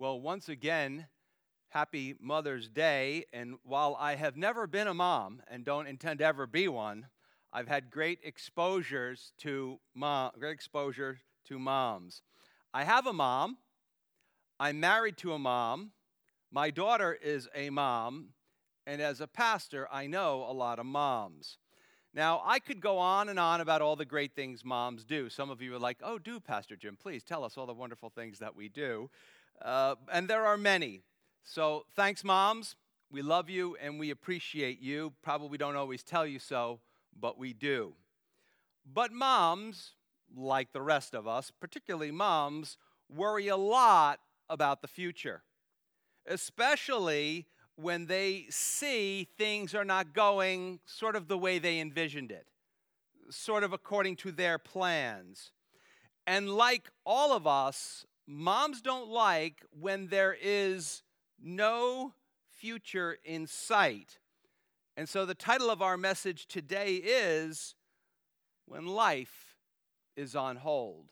Well, once again, happy Mother's Day. And while I have never been a mom and don't intend to ever be one, I've had great exposures to mom, great exposure to moms. I have a mom. I'm married to a mom. My daughter is a mom. And as a pastor, I know a lot of moms. Now, I could go on and on about all the great things moms do. Some of you are like, oh, do, Pastor Jim, please tell us all the wonderful things that we do. Uh, and there are many. So thanks, moms. We love you and we appreciate you. Probably don't always tell you so, but we do. But moms, like the rest of us, particularly moms, worry a lot about the future, especially when they see things are not going sort of the way they envisioned it, sort of according to their plans. And like all of us, moms don't like when there is no future in sight. And so the title of our message today is When Life is on Hold.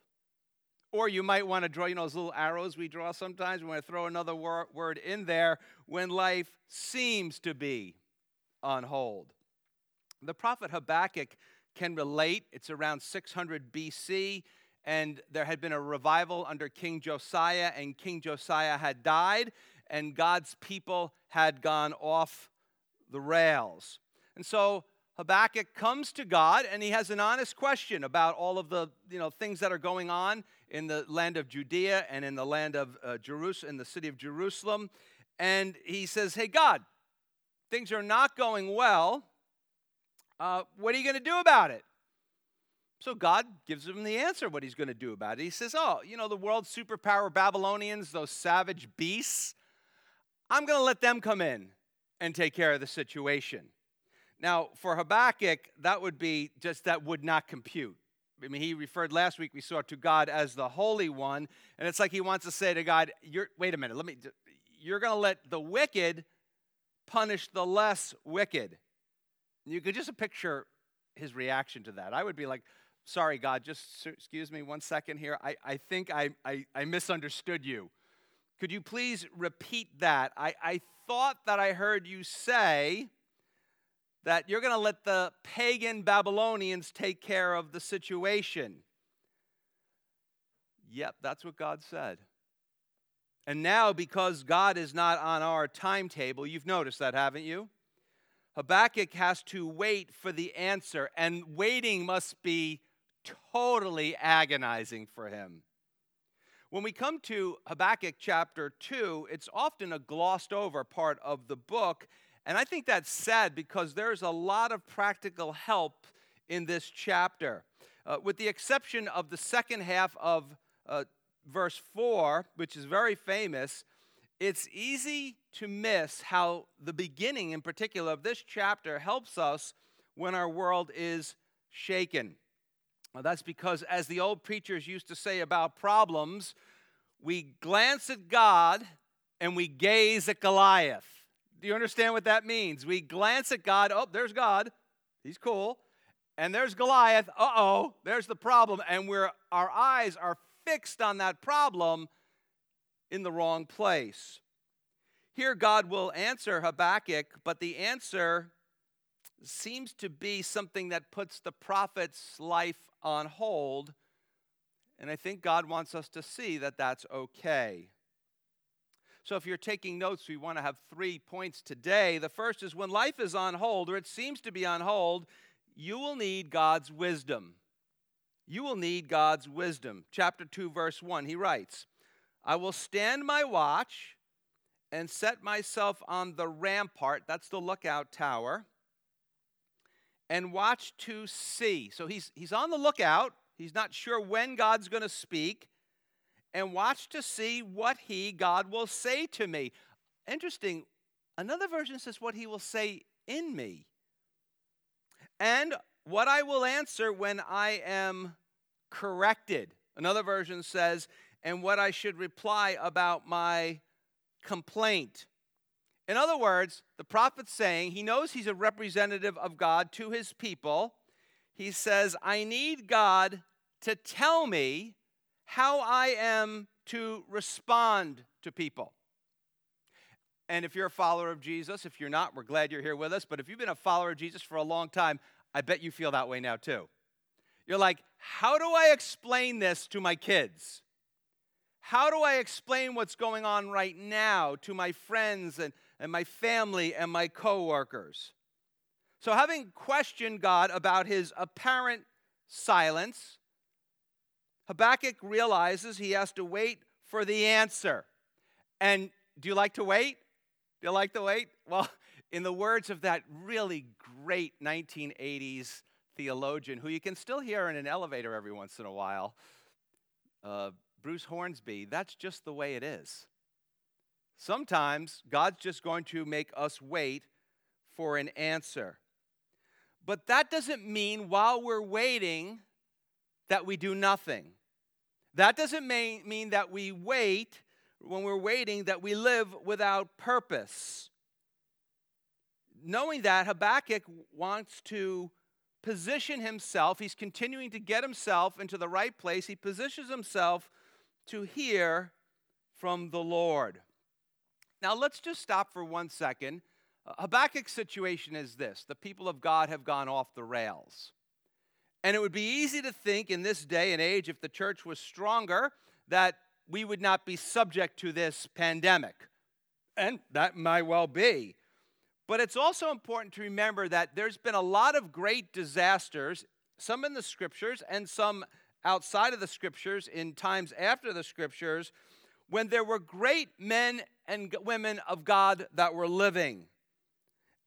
Or you might want to draw, you know, those little arrows we draw sometimes. We want to throw another wor- word in there when life seems to be on hold. The prophet Habakkuk can relate. It's around 600 BC, and there had been a revival under King Josiah, and King Josiah had died, and God's people had gone off the rails. And so Habakkuk comes to God and he has an honest question about all of the you know, things that are going on in the land of Judea and in the land of uh, Jerusalem, in the city of Jerusalem. And he says, Hey, God, things are not going well. Uh, what are you going to do about it? So God gives him the answer what he's going to do about it. He says, Oh, you know, the world superpower Babylonians, those savage beasts, I'm going to let them come in and take care of the situation. Now, for Habakkuk, that would be just that would not compute. I mean, he referred last week, we saw to God as the Holy One. And it's like he wants to say to God, you're, wait a minute, let me, you're going to let the wicked punish the less wicked. You could just picture his reaction to that. I would be like, sorry, God, just excuse me one second here. I, I think I, I, I misunderstood you. Could you please repeat that? I, I thought that I heard you say that you're going to let the pagan Babylonians take care of the situation. Yep, that's what God said. And now, because God is not on our timetable, you've noticed that, haven't you? Habakkuk has to wait for the answer, and waiting must be totally agonizing for him. When we come to Habakkuk chapter 2, it's often a glossed over part of the book. And I think that's sad because there's a lot of practical help in this chapter. Uh, with the exception of the second half of uh, verse 4, which is very famous, it's easy to miss how the beginning, in particular, of this chapter helps us when our world is shaken. Well, that's because, as the old preachers used to say about problems, we glance at God and we gaze at Goliath. Do you understand what that means? We glance at God, oh, there's God, he's cool. And there's Goliath, uh oh, there's the problem. And we're, our eyes are fixed on that problem in the wrong place. Here, God will answer Habakkuk, but the answer seems to be something that puts the prophet's life on hold. And I think God wants us to see that that's okay. So, if you're taking notes, we want to have three points today. The first is when life is on hold, or it seems to be on hold, you will need God's wisdom. You will need God's wisdom. Chapter 2, verse 1, he writes, I will stand my watch and set myself on the rampart, that's the lookout tower and watch to see. So he's, he's on the lookout. He's not sure when God's going to speak. And watch to see what he, God, will say to me. Interesting. Another version says what he will say in me. And what I will answer when I am corrected. Another version says, and what I should reply about my complaint. In other words, the prophet's saying he knows he's a representative of God to his people. He says, I need God to tell me how I am to respond to people. And if you're a follower of Jesus, if you're not, we're glad you're here with us. But if you've been a follower of Jesus for a long time, I bet you feel that way now too. You're like, how do I explain this to my kids? How do I explain what's going on right now to my friends and, and my family and my coworkers? So, having questioned God about his apparent silence, Habakkuk realizes he has to wait for the answer. And do you like to wait? Do you like to wait? Well, in the words of that really great 1980s theologian who you can still hear in an elevator every once in a while, uh, Bruce Hornsby, that's just the way it is. Sometimes God's just going to make us wait for an answer. But that doesn't mean while we're waiting that we do nothing. That doesn't mean that we wait, when we're waiting, that we live without purpose. Knowing that, Habakkuk wants to position himself, he's continuing to get himself into the right place. He positions himself to hear from the Lord. Now, let's just stop for one second. Uh, Habakkuk's situation is this the people of God have gone off the rails. And it would be easy to think in this day and age, if the church was stronger, that we would not be subject to this pandemic. And that might well be. But it's also important to remember that there's been a lot of great disasters, some in the scriptures and some outside of the scriptures in times after the scriptures, when there were great men and women of God that were living.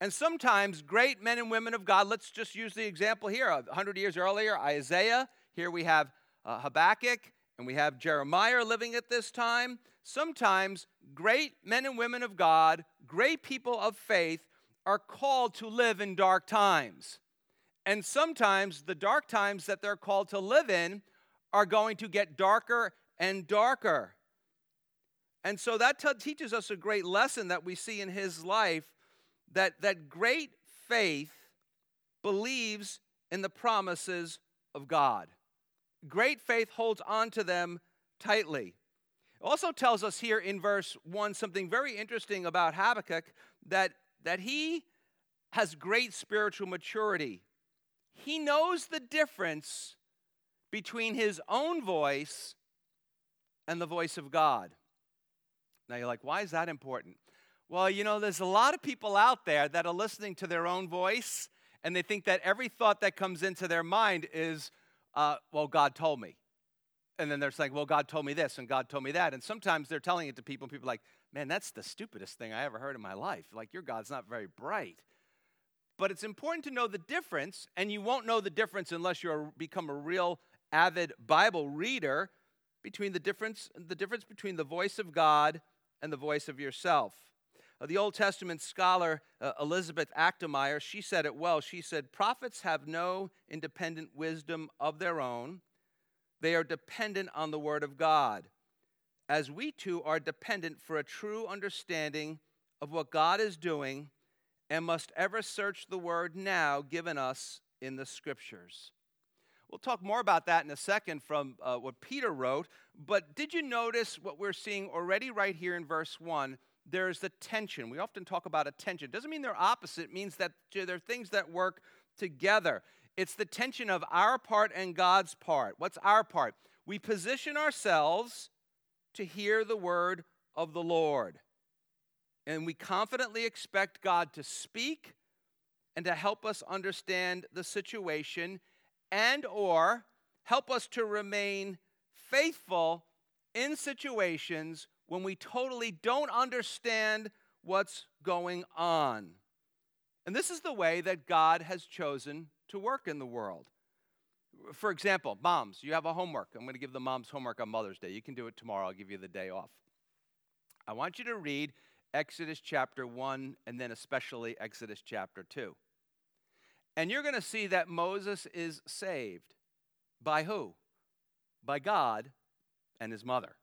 And sometimes great men and women of God, let's just use the example here. 100 years earlier, Isaiah. Here we have uh, Habakkuk and we have Jeremiah living at this time. Sometimes great men and women of God, great people of faith, are called to live in dark times. And sometimes the dark times that they're called to live in are going to get darker and darker. And so that t- teaches us a great lesson that we see in his life that, that great faith believes in the promises of God. Great faith holds on to them tightly. It also tells us here in verse 1 something very interesting about Habakkuk that, that he has great spiritual maturity. He knows the difference between his own voice and the voice of God. Now you're like, why is that important? Well, you know, there's a lot of people out there that are listening to their own voice and they think that every thought that comes into their mind is, uh, well, God told me. And then they're saying, well, God told me this and God told me that. And sometimes they're telling it to people and people are like, man, that's the stupidest thing I ever heard in my life. Like, your God's not very bright. But it's important to know the difference, and you won't know the difference unless you become a real avid Bible reader between the difference, the difference between the voice of God and the voice of yourself. Uh, the Old Testament scholar uh, Elizabeth Achtemeier, she said it well. She said, Prophets have no independent wisdom of their own, they are dependent on the Word of God, as we too are dependent for a true understanding of what God is doing and must ever search the Word now given us in the Scriptures. We'll talk more about that in a second from uh, what Peter wrote. But did you notice what we're seeing already right here in verse 1? there's the tension. We often talk about a tension. Doesn't mean they're opposite, it means that there are things that work together. It's the tension of our part and God's part. What's our part? We position ourselves to hear the word of the Lord. And we confidently expect God to speak and to help us understand the situation and or help us to remain faithful in situations when we totally don't understand what's going on. And this is the way that God has chosen to work in the world. For example, moms, you have a homework. I'm going to give the moms homework on Mother's Day. You can do it tomorrow, I'll give you the day off. I want you to read Exodus chapter 1 and then especially Exodus chapter 2. And you're going to see that Moses is saved. By who? By God and his mother.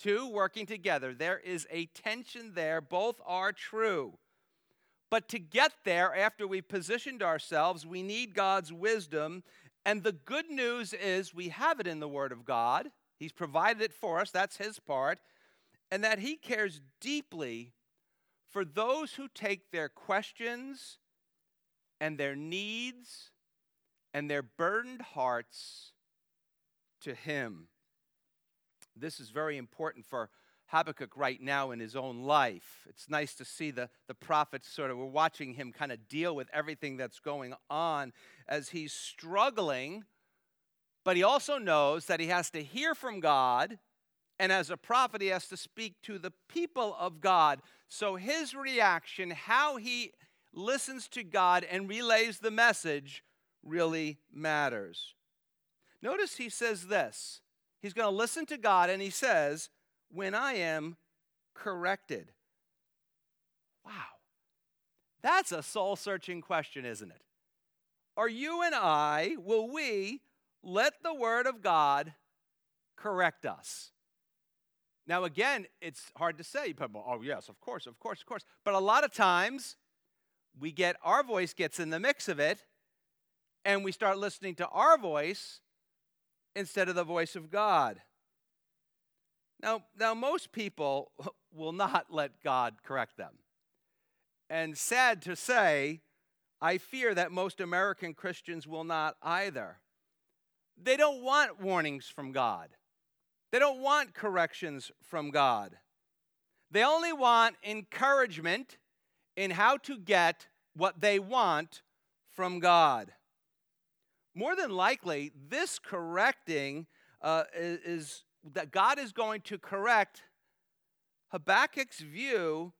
Two working together. There is a tension there. Both are true. But to get there, after we've positioned ourselves, we need God's wisdom. And the good news is we have it in the Word of God. He's provided it for us, that's His part. and that he cares deeply for those who take their questions and their needs and their burdened hearts to him. This is very important for Habakkuk right now in his own life. It's nice to see the, the prophet sort of, we're watching him kind of deal with everything that's going on as he's struggling, but he also knows that he has to hear from God, and as a prophet, he has to speak to the people of God. So his reaction, how he listens to God and relays the message, really matters. Notice he says this. He's going to listen to God, and he says, when I am corrected. Wow. That's a soul searching question, isn't it? Are you and I, will we let the Word of God correct us? Now, again, it's hard to say. Oh, yes, of course, of course, of course. But a lot of times, we get our voice gets in the mix of it, and we start listening to our voice instead of the voice of God. Now, now most people will not let God correct them. And sad to say, I fear that most American Christians will not either. They don't want warnings from God. They don't want corrections from God. They only want encouragement in how to get what they want from God. More than likely, this correcting uh, is, that God is going to correct Habakkuk's view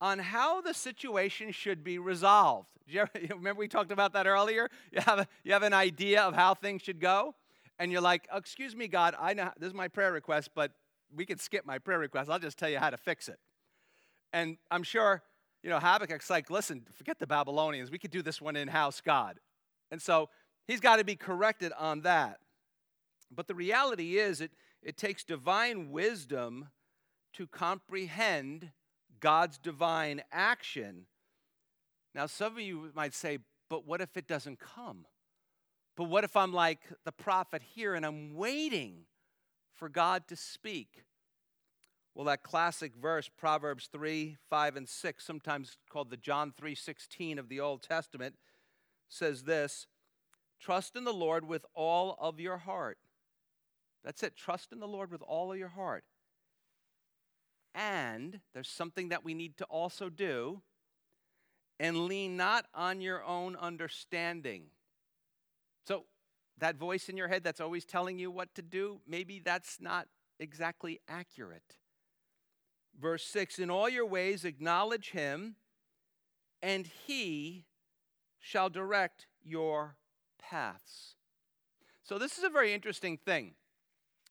on how the situation should be resolved. You ever, remember we talked about that earlier? You have, a, you have an idea of how things should go, and you're like, excuse me, God, I know this is my prayer request, but we can skip my prayer request. I'll just tell you how to fix it. And I'm sure, you know, Habakkuk's like, listen, forget the Babylonians. We could do this one in house, God. And so he's got to be corrected on that. But the reality is, it, it takes divine wisdom to comprehend God's divine action. Now, some of you might say, but what if it doesn't come? But what if I'm like the prophet here and I'm waiting for God to speak? Well, that classic verse, Proverbs 3, 5, and 6, sometimes called the John 3 16 of the Old Testament, says this Trust in the Lord with all of your heart that's it. Trust in the Lord with all of your heart. And there's something that we need to also do and lean not on your own understanding. So, that voice in your head that's always telling you what to do, maybe that's not exactly accurate. Verse 6 In all your ways acknowledge him, and he shall direct your paths. So, this is a very interesting thing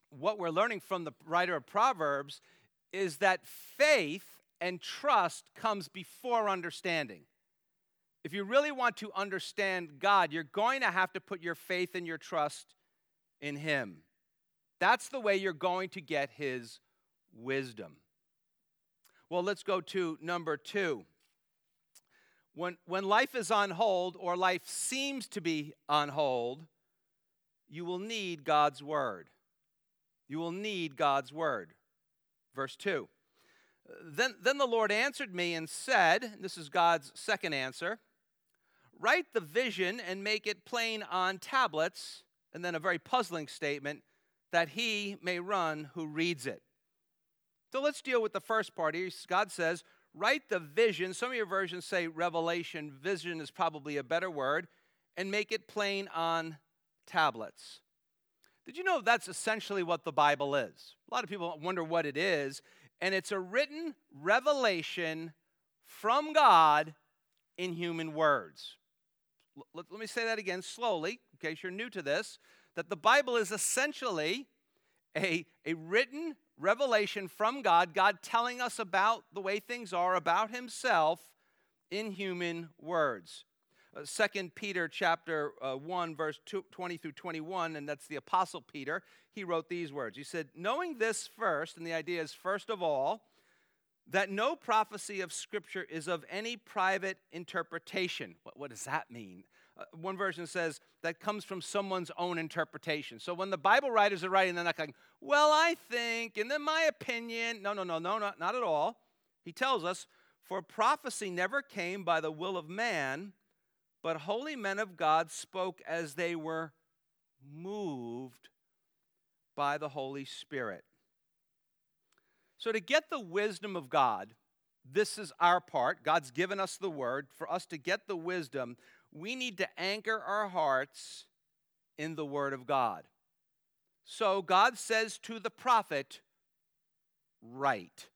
what we're learning from the writer of Proverbs is that faith and trust comes before understanding. If you really want to understand God, you're going to have to put your faith and your trust in Him. That's the way you're going to get His wisdom. Well, let's go to number two. When, when life is on hold or life seems to be on hold, you will need God's Word. You will need God's word. Verse 2. Then, then the Lord answered me and said, This is God's second answer write the vision and make it plain on tablets, and then a very puzzling statement, that he may run who reads it. So let's deal with the first part here. God says, Write the vision. Some of your versions say revelation. Vision is probably a better word. And make it plain on tablets. Did you know that's essentially what the Bible is? A lot of people wonder what it is, and it's a written revelation from God in human words. Let, me say that again slowly, in case you're new to this that the Bible is essentially a, a written revelation from God, God telling us about the way things are, about Himself in human words. Second Peter chapter uh, 1 verse 20 through 21 and that's the apostle Peter he wrote these words. He said knowing this first and the idea is first of all that no prophecy of scripture is of any private interpretation. What, what does that mean Uh, one version says that comes from someone's own interpretation. So when the Bible writers are writing, they're not going, well, I think, and then my opinion. No, no, no, no, not, not at all. He tells us, for prophecy never came by the will of man, but holy men of God spoke as they were moved by the Holy Spirit. So, to get the wisdom of God, this is our part. God's given us the word. For us to get the wisdom, we need to anchor our hearts in the word of God. So, God says to the prophet, Write.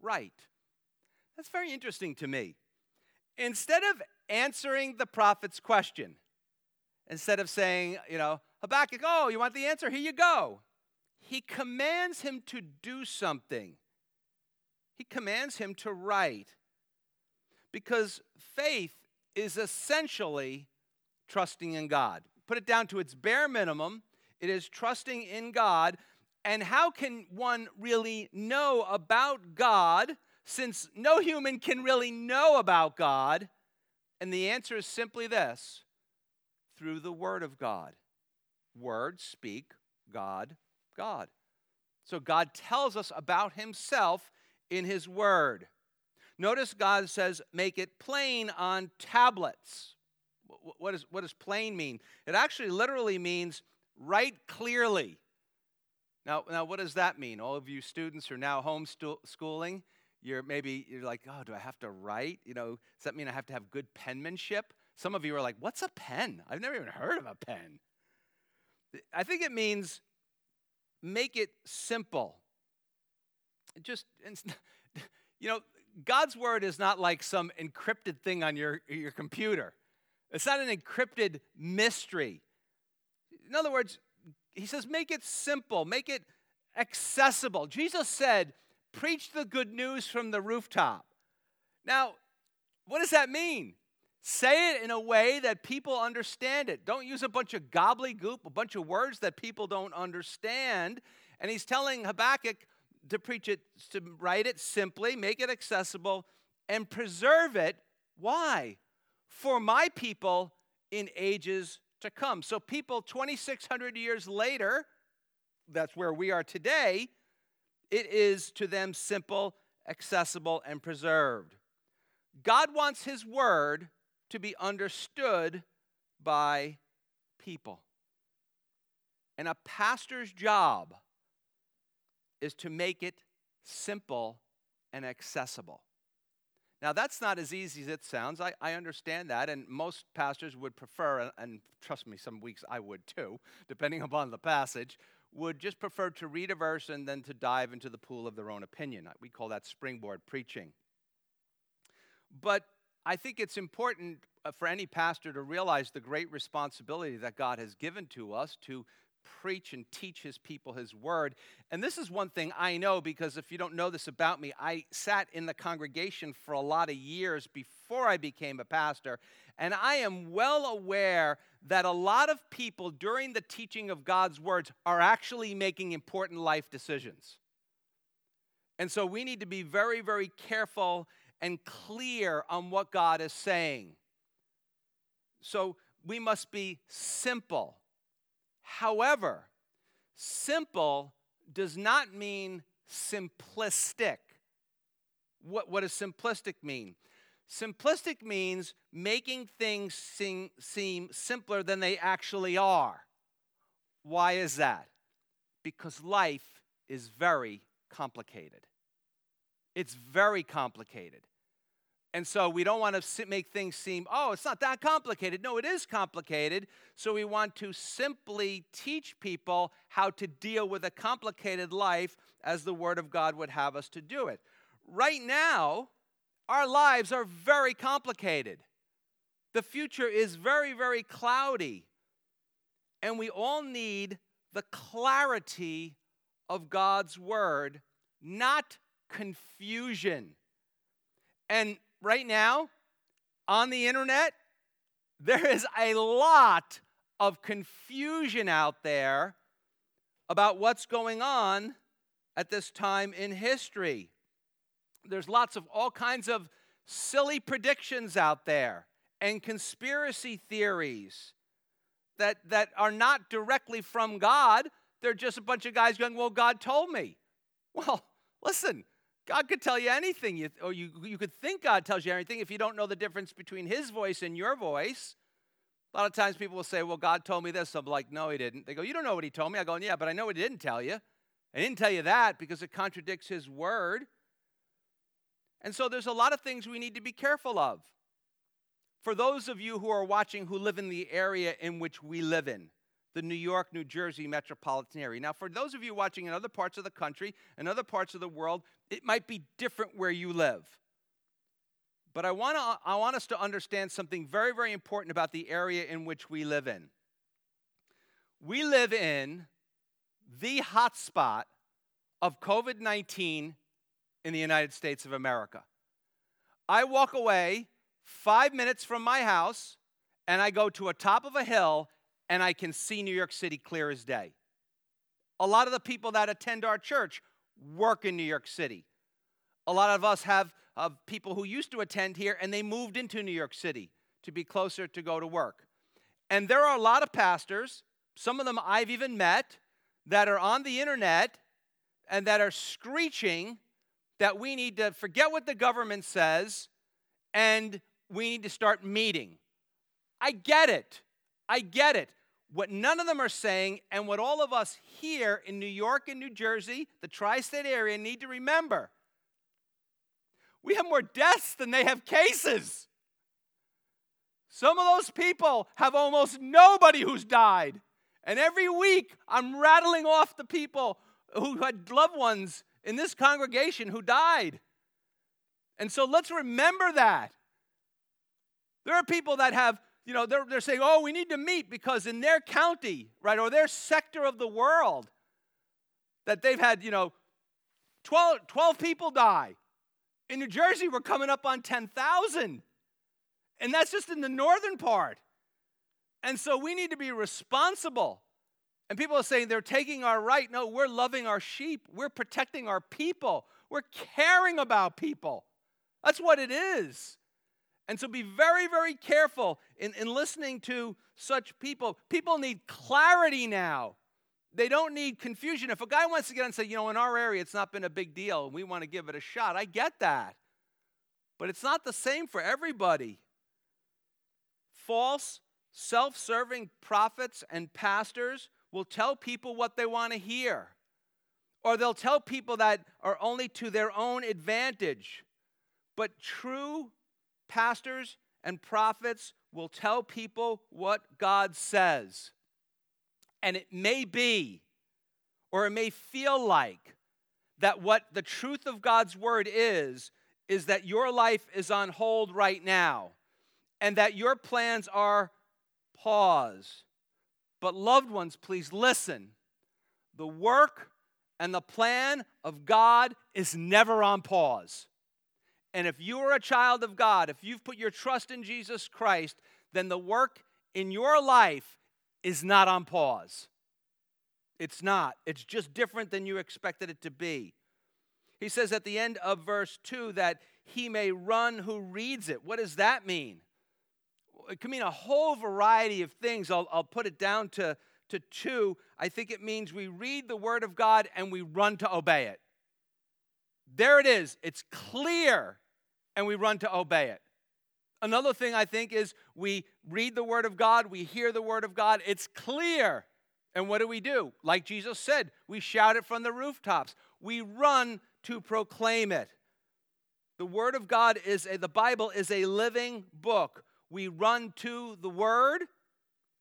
Write. That's very interesting to me. Instead of answering the prophet's question, instead of saying, you know, Habakkuk, oh, you want the answer? Here you go he commands him to do something. He commands him to write. Because faith is essentially trusting in God. Put it down to its bare minimum, it is trusting in God. And how can one really know about God since no human can really know about God? And the answer is simply this through the Word of God. Word, speak, God God. So God tells us about himself in his word. Notice God says, make it plain on tablets. What, is, what does plain mean? It actually literally means write clearly. Now, now, what does that mean? All of you students are now homeschooling, you're maybe you're like, oh, do I have to write? You know, does that mean I have to have good penmanship? Some of you are like, what's a pen? I've never even heard of a pen. I think it means make it simple. Just, you know, God's word is not like some encrypted thing on your, your computer. It's not an encrypted mystery. In other words, he says, make it simple, make it accessible. Jesus said, preach the good news from the rooftop. Now, what does that mean? Say it in a way that people understand it. Don't use a bunch of gobbledygook, a bunch of words that people don't understand. And he's telling Habakkuk to preach it, to write it simply, make it accessible, and preserve it. Why? For my people in ages to come. So, people 2,600 years later, that's where we are today, it is to them simple, accessible, and preserved. God wants His word to be understood by people. And a pastor's job is to make it simple and accessible. Now, that's not as easy as it sounds. I, I understand that, and most pastors would prefer, and, and trust me, some weeks I would too, depending upon the passage, would just prefer to read a verse and then to dive into the pool of their own opinion. We call that springboard preaching. But I think it's important uh, for any pastor to realize the great responsibility that God has given to us to preach and teach his people his word. And this is one thing I know because if you don't know this about me, I sat in the congregation for a lot of years before I became a pastor. And I am well aware that a lot of people during the teaching of God's words are actually making important life decisions. And so we need to be very, very careful and clear on what God is saying. So we must be simple. However, simple does not mean simplistic. What, what does simplistic mean? Simplistic means making things seem, seem simpler than they actually are. Why is that? Because life is very complicated. It's very complicated. And so we don't want to make things seem, oh, it's not that complicated. No, it is complicated. So we want to simply teach people how to deal with a complicated life as the Word of God would have us to do it. Right now, our lives are very complicated. The future is very, very cloudy. And we all need the clarity of God's Word, not confusion. And right now, on the internet, there is a lot of confusion out there about what's going on at this time in history. There's lots of all kinds of silly predictions out there. and conspiracy theories that, that are not directly from God. They're just a bunch of guys going, Well, God told me. Well, listen, God could tell you anything, you, or you, you could think God tells you anything if you don't know the difference between His voice and your voice. A lot of times people will say, Well, God told me this. I'm like, No, He didn't. They go, You don't know what He told me. I go, Yeah, but I know He didn't tell you. I didn't tell you that because it contradicts His word. And so there's a lot of things we need to be careful of. For those of you who are watching who live in the area in which we live in, the New York, New Jersey metropolitan area. Now, for those of you watching in other parts of the country and other parts of the world, it might be different where you live. But I want, to, I want us to understand something very, very important about the area in which we live in. We live in the hotspot of COVID 19 in the United States of America. I walk away five minutes from my house and I go to a top of a hill and I can see New York City clear as day. A lot of the people that attend our church work in New York City. A lot of us have uh, people who used to attend here and they moved into New York City to be closer to go to work. And there are a lot of pastors, some of them I've even met, that are on the internet and that are screeching that we need to forget what the government says and we need to start meeting. I get it. I get it. What none of them are saying, and what all of us here in New York and New Jersey, the tri state area, need to remember we have more deaths than they have cases. Some of those people have almost nobody who's died. And every week, I'm rattling off the people who had loved ones in this congregation who died. And so let's remember that. There are people that have, you know, they're, they're saying, oh, we need to meet because in their county, right, or their sector of the world, that they've had, you know, 12, 12 people die. In New Jersey, we're coming up on 10,000. And that's just in the northern part. And so we need to be responsible. And people are saying they're taking our right. No, we're loving our sheep. We're protecting our people. We're caring about people. That's what it is. And so be very, very careful in, in listening to such people. People need clarity now. They don't need confusion. If a guy wants to get and say, you know, in our area it's not been a big deal and we want to give it a shot, I get that. But it's not the same for everybody. False, self serving prophets and pastors will tell people what they want to hear, or they'll tell people that are only to their own advantage. But true pastors and prophets will tell people what God says. And it may be, or it may feel like, that what the truth of God's word is, is that your life is on hold right now and that your plans are pause. But, loved ones, please listen. The work and the plan of God is never on pause. And if you are a child of God, if you've put your trust in Jesus Christ, then the work in your life is not on pause. It's not. It's just different than you expected it to be. He says at the end of verse 2 that he may run who reads it. What does that mean? It can mean a whole variety of things. I'll, I'll put it down to, to two. I think it means we read the Word of God and we run to obey it. There it is. It's clear, and we run to obey it. Another thing I think is we read the Word of God, we hear the Word of God, it's clear. And what do we do? Like Jesus said, we shout it from the rooftops. We run to proclaim it. The Word of God is a, the Bible is a living book. We run to the Word,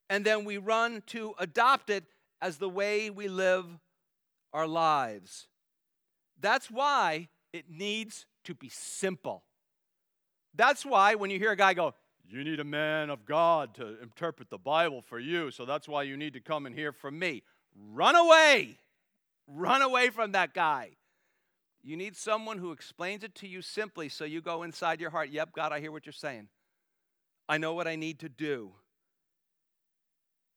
and then we run to adopt it as the way we live our lives. That's why it needs to be simple. That's why when you hear a guy go, You need a man of God to interpret the Bible for you, so that's why you need to come and hear from me. Run away. Run away from that guy. You need someone who explains it to you simply so you go inside your heart, Yep, God, I hear what you're saying. I know what I need to do.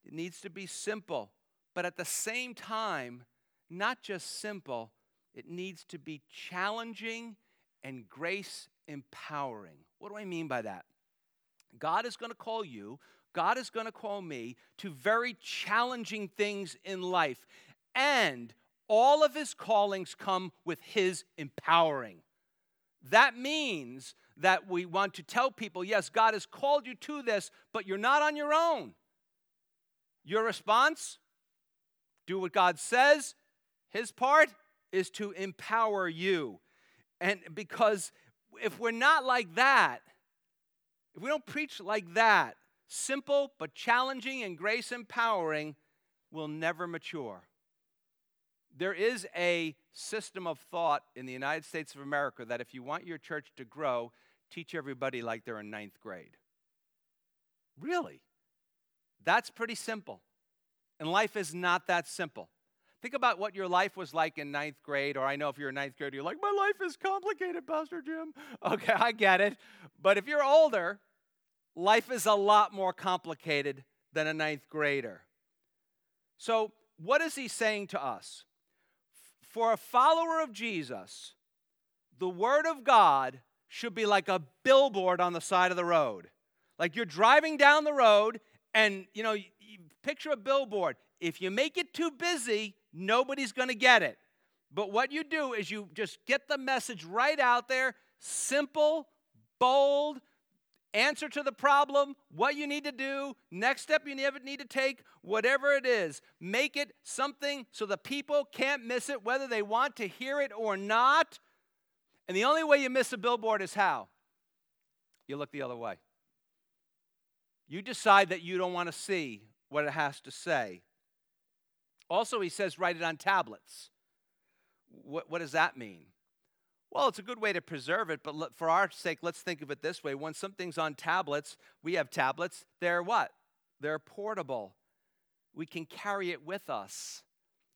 It needs to be simple, but at the same time, not just simple, it needs to be challenging and grace empowering. What do I mean by that? God is going to call you, God is going to call me to very challenging things in life. And all of his callings come with his empowering. That means that we want to tell people yes, God has called you to this, but you're not on your own. Your response? Do what God says. His part is to empower you. And because if we're not like that, if we don't preach like that, simple but challenging and grace empowering, we'll never mature. There is a system of thought in the United States of America that if you want your church to grow, teach everybody like they're in ninth grade. Really? That's pretty simple. And life is not that simple. Think about what your life was like in ninth grade, or I know if you're in ninth grade, you're like, my life is complicated, Pastor Jim. Okay, I get it. But if you're older, life is a lot more complicated than a ninth grader. So, what is he saying to us? For a follower of Jesus, the Word of God should be like a billboard on the side of the road. Like you're driving down the road, and you know, you picture a billboard. If you make it too busy, nobody's going to get it. But what you do is you just get the message right out there, simple, bold, answer to the problem, what you need to do, next step you need to take, whatever it is. Make it something so the people can't miss it, whether they want to hear it or not. And the only way you miss a billboard is how? You look the other way. You decide that you don't want to see what it has to say. Also, he says, write it on tablets. What, what does that mean? Well, it's a good way to preserve it, but for our sake, let's think of it this way. When something's on tablets, we have tablets, they're what? They're portable. We can carry it with us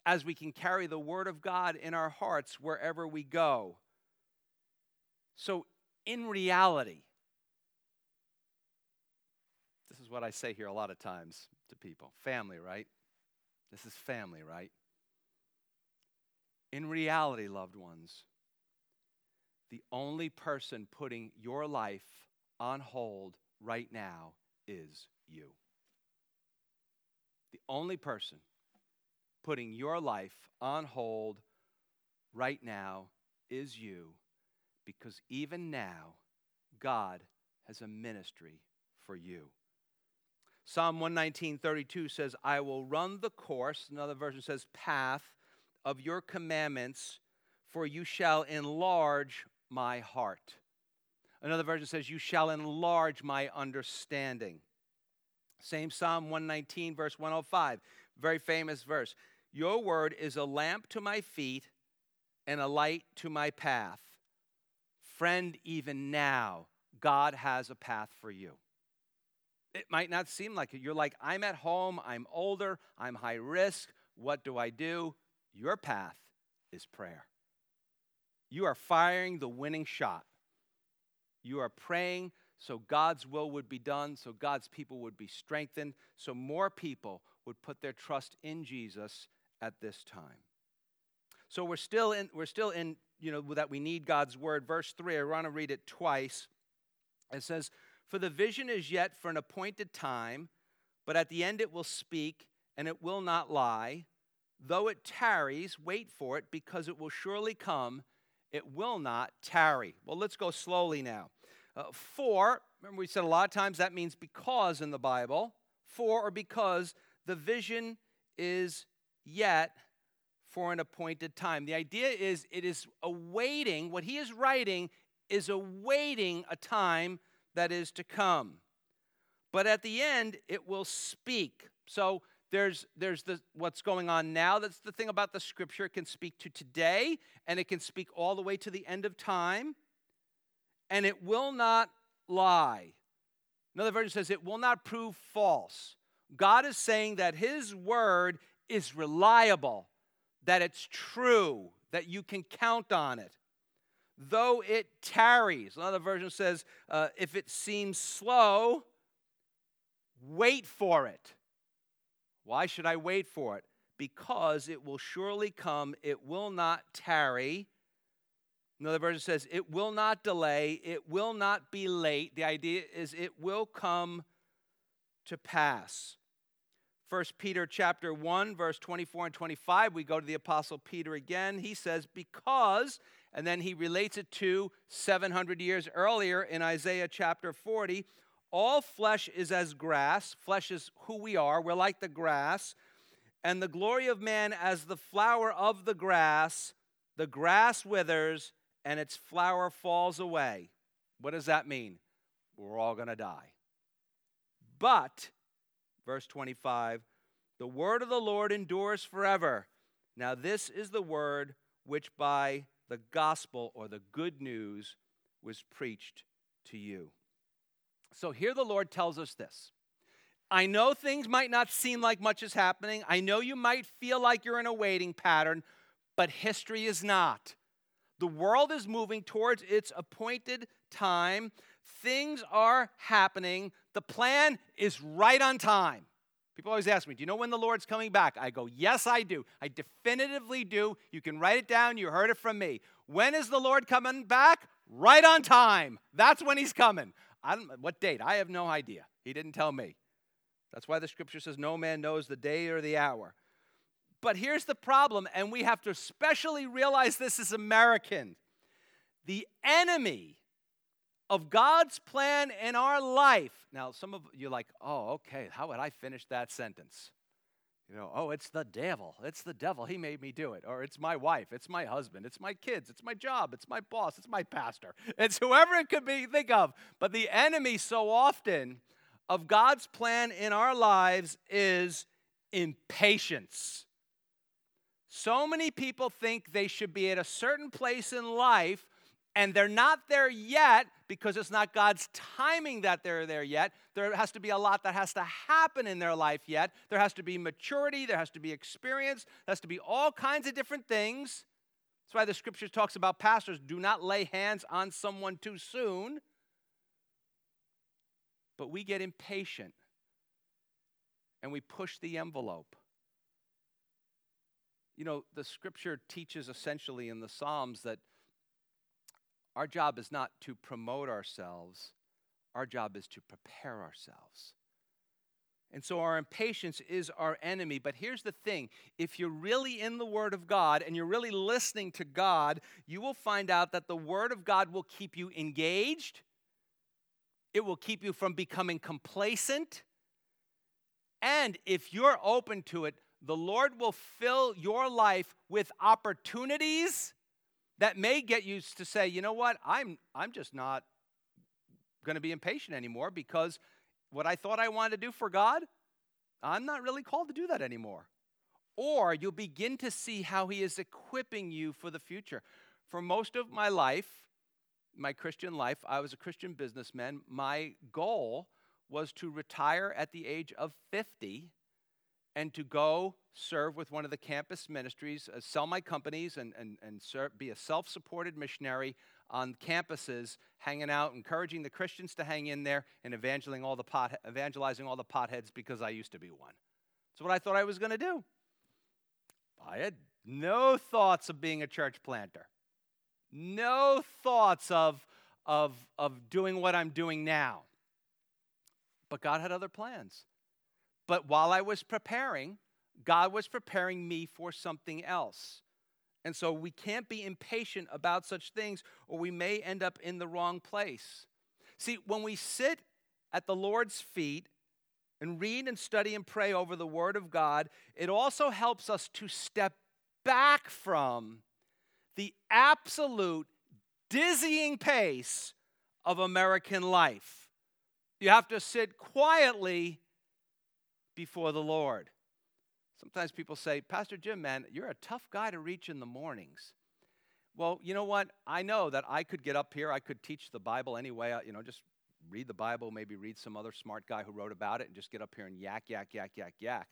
as we can carry the Word of God in our hearts wherever we go. So, in reality, this is what I say here a lot of times to people family, right? This is family, right? In reality, loved ones, the only person putting your life on hold right now is you. The only person putting your life on hold right now is you because even now, God has a ministry for you. Psalm 119:32 says, "I will run the course." Another version says, "path of your commandments, for you shall enlarge my heart." Another version says, "You shall enlarge my understanding." Same Psalm 119 verse 105, very famous verse. Your word is a lamp to my feet and a light to my path. Friend, even now, God has a path for you. It might not seem like it. You're like, I'm at home, I'm older, I'm high risk. What do I do? Your path is prayer. You are firing the winning shot. You are praying so God's will would be done, so God's people would be strengthened, so more people would put their trust in Jesus at this time. So we're still in we're still in, you know, that we need God's word. Verse 3, I want to read it twice. It says, for the vision is yet for an appointed time, but at the end it will speak, and it will not lie. Though it tarries, wait for it, because it will surely come. It will not tarry. Well, let's go slowly now. Uh, for, remember we said a lot of times that means because in the Bible. For or because the vision is yet for an appointed time. The idea is it is awaiting, what he is writing is awaiting a time that is to come. But at the end, it will speak. So there's, there's the, what's going on now. That's the thing about the scripture. It can speak to today, and it can speak all the way to the end of time, and it will not lie. Another version says it will not prove false. God is saying that His word is reliable, that it's true, that you can count on it though it tarries. Another version says, uh, if it seems slow, wait for it. Why should I wait for it? Because it will surely come, it will not tarry. Another version says, It will not delay, it will not be late. The idea is it will come to pass. 1 Peter chapter 1 verse 24 and 25 we go to the apostle Peter again he says because and then he relates it to 700 years earlier in Isaiah chapter 40 all flesh is as grass. Flesh is who we are. We're like the grass. And the glory of man as the flower of the grass the grass withers and its flower falls away. What does that mean? We're all going to die. But Verse 25 The word of the Lord endures forever. Now, this is the word which by the gospel or the good news was preached to you. So here the Lord tells us this. I know things might not seem like much is happening. I know you might feel like you're in a waiting pattern, but history is not. The world is moving towards its appointed time. Things are happening. The plan is right on time. People always ask me, Do you know when the Lord's coming back? I go, Yes, I do. I definitively do. You can write it down. You heard it from me. When is the Lord coming back? Right on time. That's when he's coming. I don't what date? I have no idea. He didn't tell me. That's why the scripture says no man knows the day or the hour. But here's the problem, and we have to especially realize this as Americans. The enemy of God's plan in our life. Now, some of you like, oh, okay, how would I finish that sentence? You know, oh, it's the devil. It's the devil. He made me do it. Or it's my wife. It's my husband. It's my kids. It's my job. It's my boss. It's my pastor. It's whoever it could be, think of. But the enemy, so often, of God's plan in our lives is impatience. So many people think they should be at a certain place in life and they're not there yet because it's not God's timing that they're there yet. There has to be a lot that has to happen in their life yet. There has to be maturity, there has to be experience, there has to be all kinds of different things. That's why the scripture talks about pastors do not lay hands on someone too soon. But we get impatient and we push the envelope. You know, the scripture teaches essentially in the Psalms that our job is not to promote ourselves, our job is to prepare ourselves. And so our impatience is our enemy. But here's the thing if you're really in the Word of God and you're really listening to God, you will find out that the Word of God will keep you engaged, it will keep you from becoming complacent. And if you're open to it, the Lord will fill your life with opportunities that may get you to say, you know what, I'm, I'm just not going to be impatient anymore because what I thought I wanted to do for God, I'm not really called to do that anymore. Or you'll begin to see how He is equipping you for the future. For most of my life, my Christian life, I was a Christian businessman. My goal was to retire at the age of 50 and to go serve with one of the campus ministries, uh, sell my companies, and, and, and serve, be a self supported missionary on campuses, hanging out, encouraging the Christians to hang in there, and evangelizing all the, pot, evangelizing all the potheads because I used to be one. That's what I thought I was going to do. I had no thoughts of being a church planter, no thoughts of, of, of doing what I'm doing now. But God had other plans. But while I was preparing, God was preparing me for something else. And so we can't be impatient about such things, or we may end up in the wrong place. See, when we sit at the Lord's feet and read and study and pray over the Word of God, it also helps us to step back from the absolute dizzying pace of American life. You have to sit quietly before the Lord. Sometimes people say, Pastor Jim, man, you're a tough guy to reach in the mornings. Well, you know what? I know that I could get up here, I could teach the Bible anyway, uh, you know, just read the Bible, maybe read some other smart guy who wrote about it and just get up here and yak, yak, yak, yak, yak.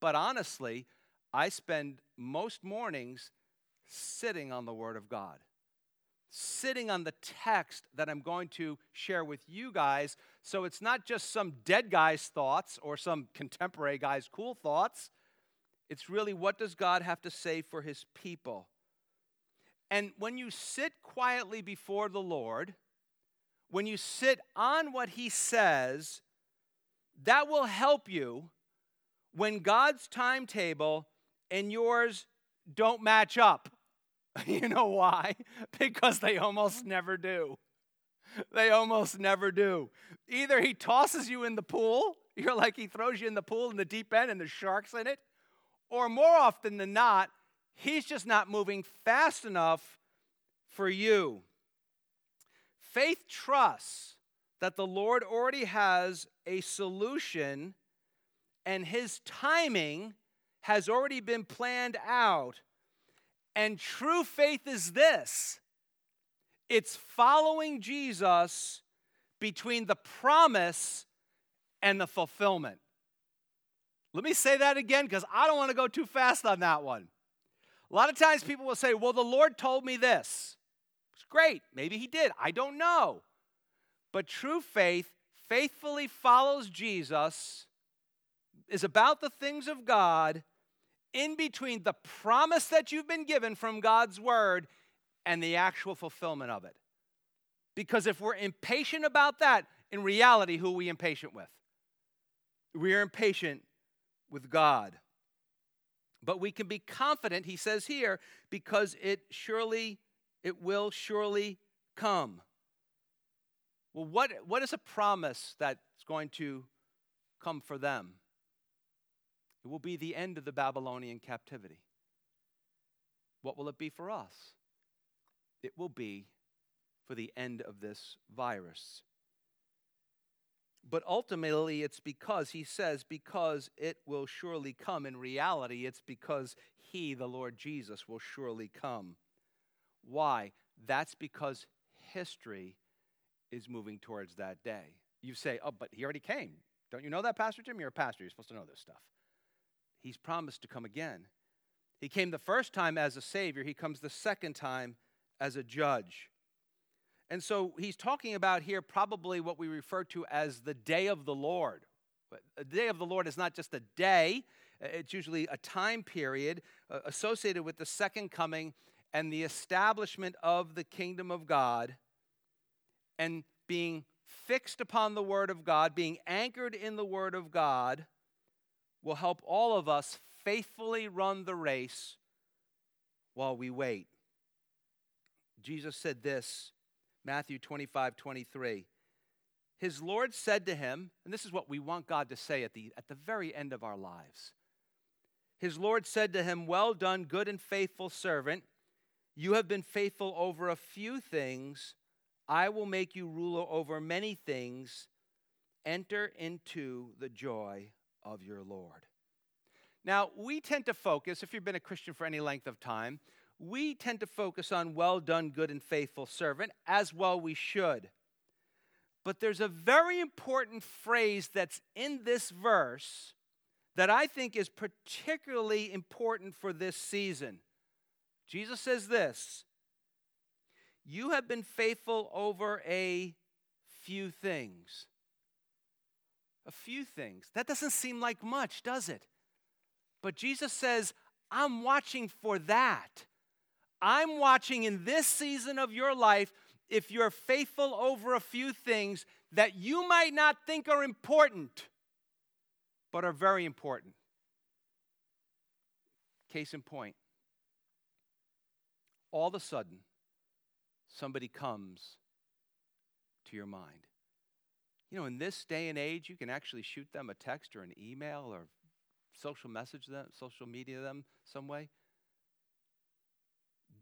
But honestly, I spend most mornings sitting on the Word of God, sitting on the text that I'm going to share with you guys. So it's not just some dead guy's thoughts or some contemporary guy's cool thoughts. It's really what does God have to say for his people? And when you sit quietly before the Lord, when you sit on what He says, that will help you when God's timetable and yours don't match up. You know why? Because they almost never do. They almost never do. Either He tosses you in the pool, you're like He throws you in the pool in the deep end and the shark's in it, or more often than not, He's just not moving fast enough for you. Faith trusts that the Lord already has a solution and his timing has already been planned out. And true faith is this it's following Jesus between the promise and the fulfillment. Let me say that again because I don't want to go too fast on that one. A lot of times people will say, Well, the Lord told me this. It's great. Maybe He did. I don't know. But true faith faithfully follows Jesus, is about the things of God, in between the promise that you've been given from God's word and the actual fulfillment of it. Because if we're impatient about that, in reality, who are we impatient with? We are impatient with God. But we can be confident, he says here, because it surely, it will surely come. Well, what, what is a promise that's going to come for them? It will be the end of the Babylonian captivity. What will it be for us? It will be for the end of this virus. But ultimately, it's because, he says, because it will surely come. In reality, it's because he, the Lord Jesus, will surely come. Why? That's because history is moving towards that day. You say, oh, but he already came. Don't you know that, Pastor Jim? You're a pastor. You're supposed to know this stuff. He's promised to come again. He came the first time as a Savior, he comes the second time as a judge. And so he's talking about here probably what we refer to as the day of the Lord. The day of the Lord is not just a day, it's usually a time period uh, associated with the second coming and the establishment of the kingdom of God and being fixed upon the Word of God, being anchored in the Word of God, will help all of us faithfully run the race while we wait. Jesus said this, Matthew 25, 23. His Lord said to him, and this is what we want God to say at the, at the very end of our lives. His Lord said to him, Well done, good and faithful servant. You have been faithful over a few things. I will make you ruler over many things. Enter into the joy of your Lord. Now, we tend to focus, if you've been a Christian for any length of time, we tend to focus on well done, good and faithful servant, as well we should. But there's a very important phrase that's in this verse that I think is particularly important for this season. Jesus says this You have been faithful over a few things a few things. That doesn't seem like much, does it? But Jesus says, I'm watching for that. I'm watching in this season of your life if you're faithful over a few things that you might not think are important, but are very important. Case in point, all of a sudden, somebody comes to your mind. You know, in this day and age, you can actually shoot them a text or an email or social message them, social media them some way.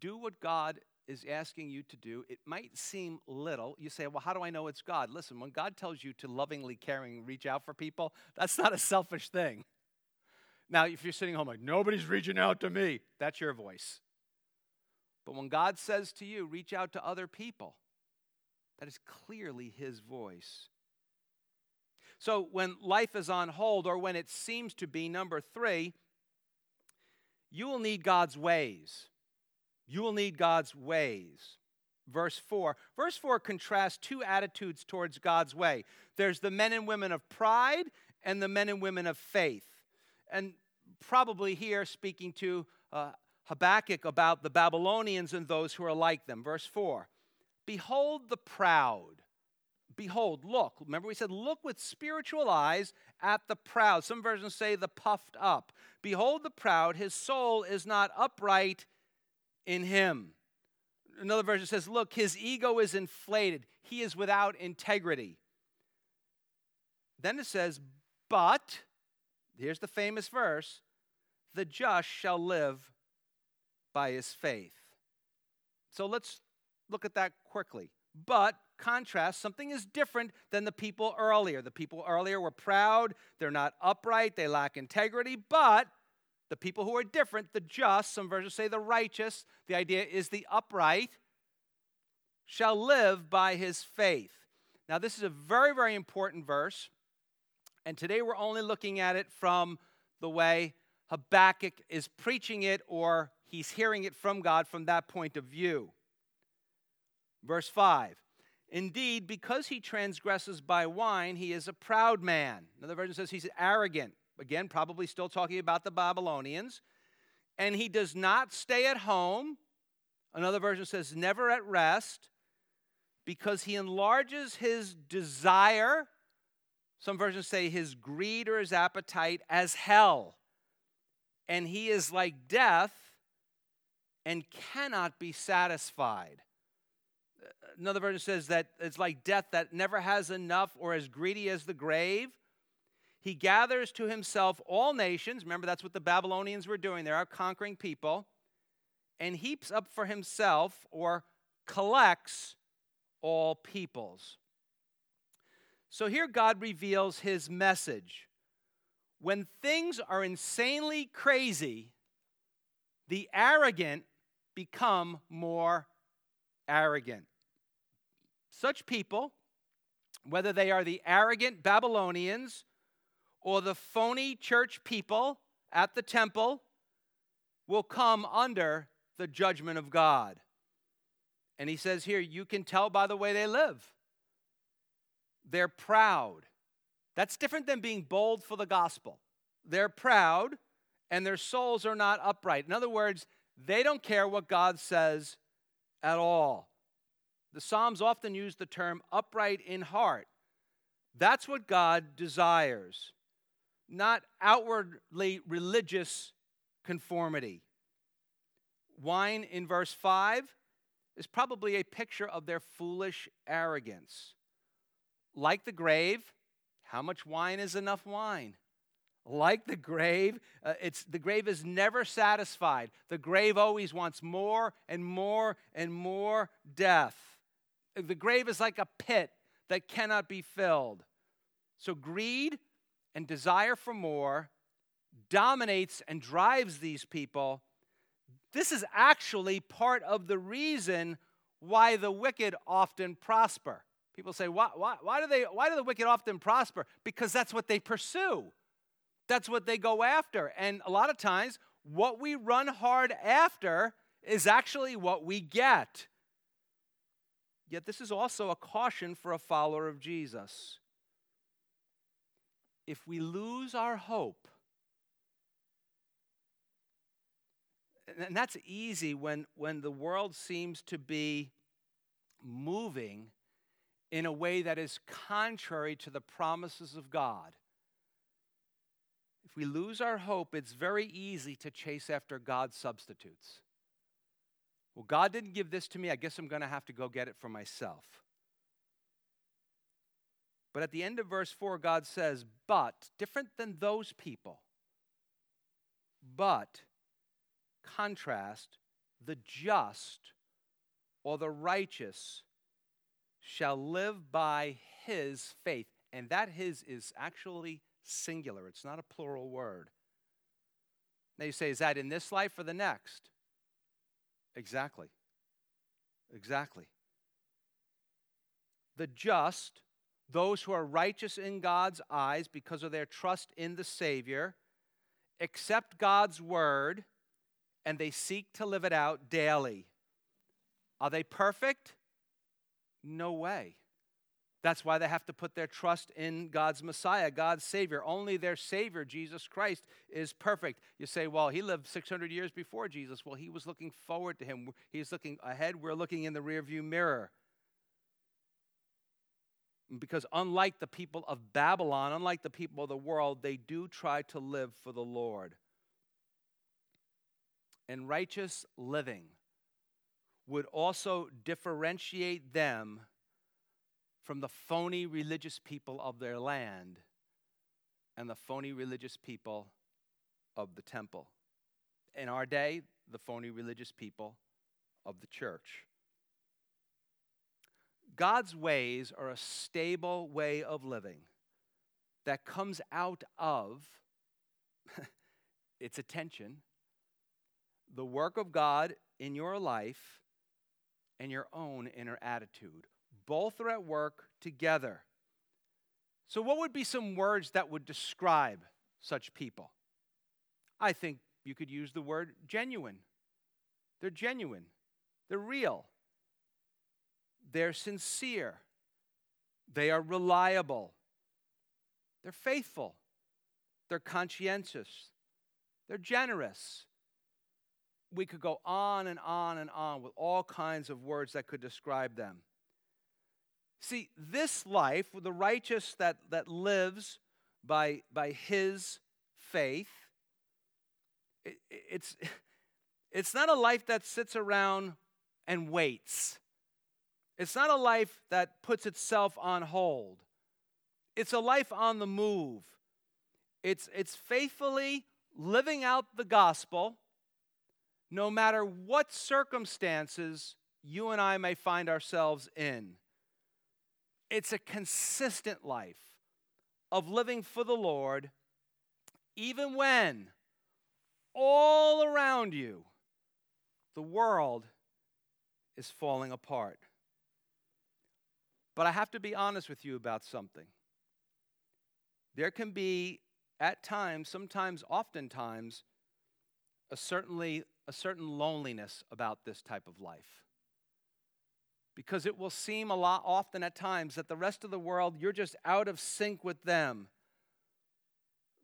Do what God is asking you to do. It might seem little. You say, well, how do I know it's God? Listen, when God tells you to lovingly, caring, reach out for people, that's not a selfish thing. Now, if you're sitting home like, nobody's reaching out to me, that's your voice. But when God says to you, reach out to other people, that is clearly His voice. So when life is on hold, or when it seems to be, number three, you will need God's ways. You will need God's ways. Verse 4. Verse 4 contrasts two attitudes towards God's way there's the men and women of pride and the men and women of faith. And probably here speaking to uh, Habakkuk about the Babylonians and those who are like them. Verse 4 Behold the proud. Behold, look. Remember, we said, look with spiritual eyes at the proud. Some versions say the puffed up. Behold the proud, his soul is not upright in him. Another version says, look, his ego is inflated, he is without integrity. Then it says, but, here's the famous verse the just shall live by his faith. So let's look at that quickly. But, contrast, something is different than the people earlier. The people earlier were proud, they're not upright, they lack integrity, but the people who are different, the just, some versions say the righteous, the idea is the upright, shall live by his faith. Now, this is a very, very important verse, and today we're only looking at it from the way Habakkuk is preaching it or he's hearing it from God from that point of view. Verse 5 Indeed, because he transgresses by wine, he is a proud man. Another version says he's arrogant. Again, probably still talking about the Babylonians. And he does not stay at home. Another version says never at rest, because he enlarges his desire. Some versions say his greed or his appetite as hell. And he is like death and cannot be satisfied. Another version says that it's like death that never has enough or as greedy as the grave. He gathers to himself all nations. Remember, that's what the Babylonians were doing. They are our conquering people. And heaps up for himself or collects all peoples. So here God reveals his message. When things are insanely crazy, the arrogant become more arrogant. Such people, whether they are the arrogant Babylonians or the phony church people at the temple, will come under the judgment of God. And he says here, you can tell by the way they live. They're proud. That's different than being bold for the gospel. They're proud and their souls are not upright. In other words, they don't care what God says at all. The Psalms often use the term upright in heart. That's what God desires, not outwardly religious conformity. Wine in verse 5 is probably a picture of their foolish arrogance. Like the grave, how much wine is enough wine? Like the grave, uh, it's, the grave is never satisfied. The grave always wants more and more and more death. The grave is like a pit that cannot be filled. So greed and desire for more dominates and drives these people. This is actually part of the reason why the wicked often prosper. People say, why, why, why, do they, why do the wicked often prosper? Because that's what they pursue, that's what they go after. And a lot of times, what we run hard after is actually what we get. Yet, this is also a caution for a follower of Jesus. If we lose our hope, and that's easy when, when the world seems to be moving in a way that is contrary to the promises of God. If we lose our hope, it's very easy to chase after God's substitutes. Well, God didn't give this to me. I guess I'm going to have to go get it for myself. But at the end of verse 4, God says, But, different than those people, but, contrast, the just or the righteous shall live by his faith. And that his is actually singular, it's not a plural word. Now you say, Is that in this life or the next? Exactly. Exactly. The just, those who are righteous in God's eyes because of their trust in the Savior, accept God's word and they seek to live it out daily. Are they perfect? No way. That's why they have to put their trust in God's Messiah, God's Savior. Only their Savior, Jesus Christ, is perfect. You say, well, he lived 600 years before Jesus. Well, he was looking forward to him. He's looking ahead. We're looking in the rearview mirror. Because unlike the people of Babylon, unlike the people of the world, they do try to live for the Lord. And righteous living would also differentiate them from the phony religious people of their land and the phony religious people of the temple. In our day, the phony religious people of the church. God's ways are a stable way of living that comes out of its attention, the work of God in your life, and your own inner attitude. Both are at work together. So, what would be some words that would describe such people? I think you could use the word genuine. They're genuine, they're real, they're sincere, they are reliable, they're faithful, they're conscientious, they're generous. We could go on and on and on with all kinds of words that could describe them. See, this life, the righteous that, that lives by, by his faith, it, it's, it's not a life that sits around and waits. It's not a life that puts itself on hold. It's a life on the move. It's, it's faithfully living out the gospel no matter what circumstances you and I may find ourselves in. It's a consistent life of living for the Lord, even when all around you the world is falling apart. But I have to be honest with you about something. There can be, at times, sometimes, oftentimes, a certainly a certain loneliness about this type of life because it will seem a lot often at times that the rest of the world, you're just out of sync with them.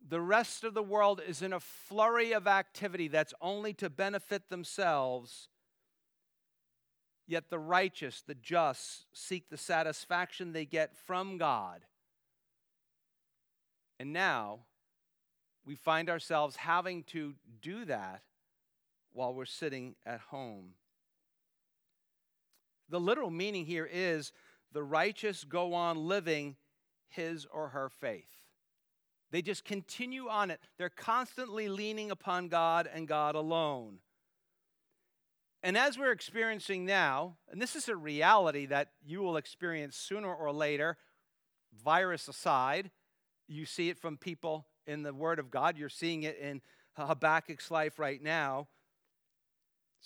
The rest of the world is in a flurry of activity that's only to benefit themselves. Yet the righteous, the just, seek the satisfaction they get from God. And now we find ourselves having to do that while we're sitting at home. The literal meaning here is the righteous go on living his or her faith. They just continue on it. They're constantly leaning upon God and God alone. And as we're experiencing now, and this is a reality that you will experience sooner or later, virus aside, you see it from people in the Word of God, you're seeing it in Habakkuk's life right now.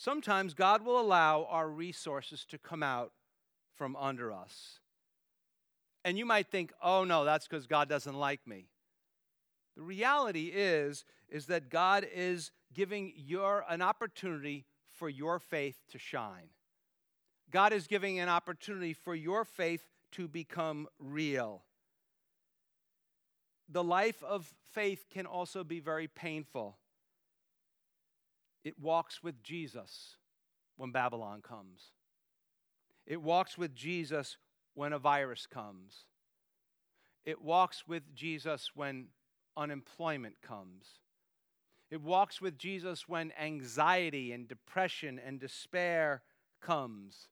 Sometimes God will allow our resources to come out from under us. And you might think, oh no, that's because God doesn't like me. The reality is, is that God is giving your an opportunity for your faith to shine. God is giving an opportunity for your faith to become real. The life of faith can also be very painful. It walks with Jesus when Babylon comes. It walks with Jesus when a virus comes. It walks with Jesus when unemployment comes. It walks with Jesus when anxiety and depression and despair comes.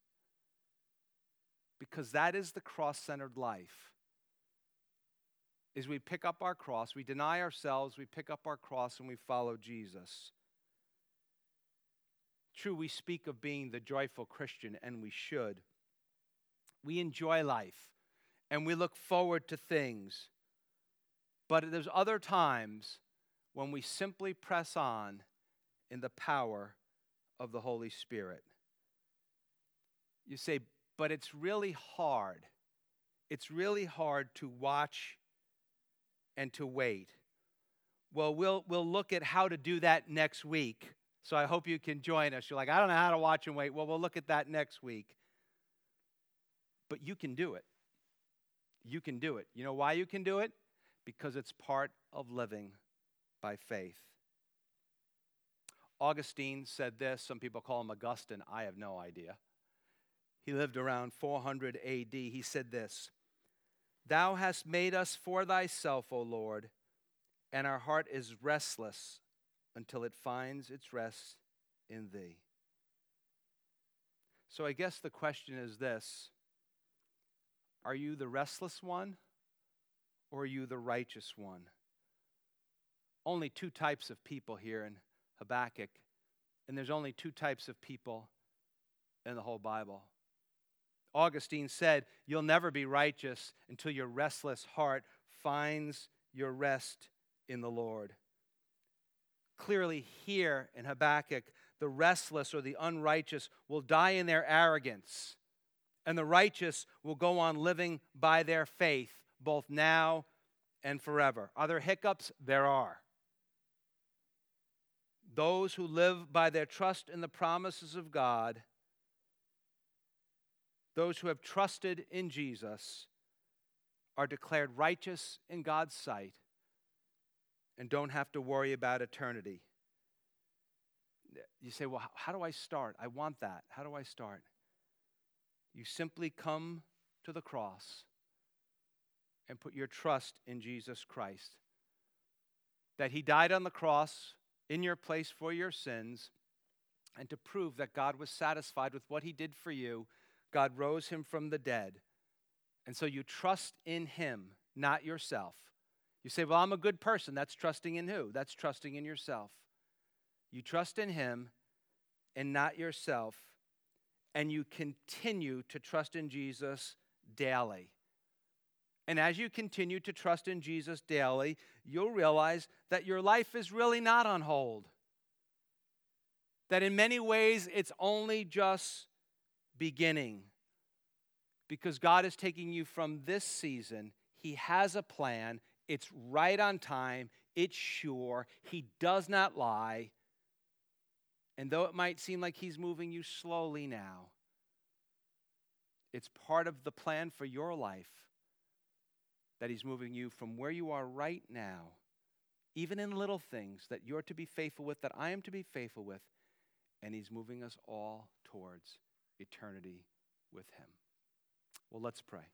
Because that is the cross-centered life. Is we pick up our cross, we deny ourselves, we pick up our cross and we follow Jesus. True, we speak of being the joyful Christian, and we should. We enjoy life and we look forward to things. But there's other times when we simply press on in the power of the Holy Spirit. You say, but it's really hard. It's really hard to watch and to wait. Well, we'll, we'll look at how to do that next week. So I hope you can join us. You're like, I don't know how to watch and wait. Well, we'll look at that next week. But you can do it. You can do it. You know why you can do it? Because it's part of living by faith. Augustine said this. Some people call him Augustine. I have no idea. He lived around 400 AD. He said this Thou hast made us for thyself, O Lord, and our heart is restless until it finds its rest in thee. So I guess the question is this Are you the restless one or are you the righteous one? Only two types of people here in Habakkuk, and there's only two types of people in the whole Bible. Augustine said, You'll never be righteous until your restless heart finds your rest in the Lord. Clearly, here in Habakkuk, the restless or the unrighteous will die in their arrogance, and the righteous will go on living by their faith, both now and forever. Are there hiccups? There are. Those who live by their trust in the promises of God, those who have trusted in Jesus, are declared righteous in God's sight and don't have to worry about eternity. You say, Well, how do I start? I want that. How do I start? You simply come to the cross and put your trust in Jesus Christ. That He died on the cross in your place for your sins, and to prove that God was satisfied with what He did for you, God rose Him from the dead. And so you trust in Him, not yourself. You say, Well, I'm a good person. That's trusting in who? That's trusting in yourself. You trust in Him and not yourself, and you continue to trust in Jesus daily. And as you continue to trust in Jesus daily, you'll realize that your life is really not on hold. That in many ways, it's only just beginning. Because God is taking you from this season, He has a plan, it's right on time, it's sure, He does not lie, and though it might seem like He's moving you slowly now, it's part of the plan for your life that He's moving you from where you are right now, even in little things that you're to be faithful with, that I am to be faithful with, and He's moving us all towards eternity with Him. Well, let's pray.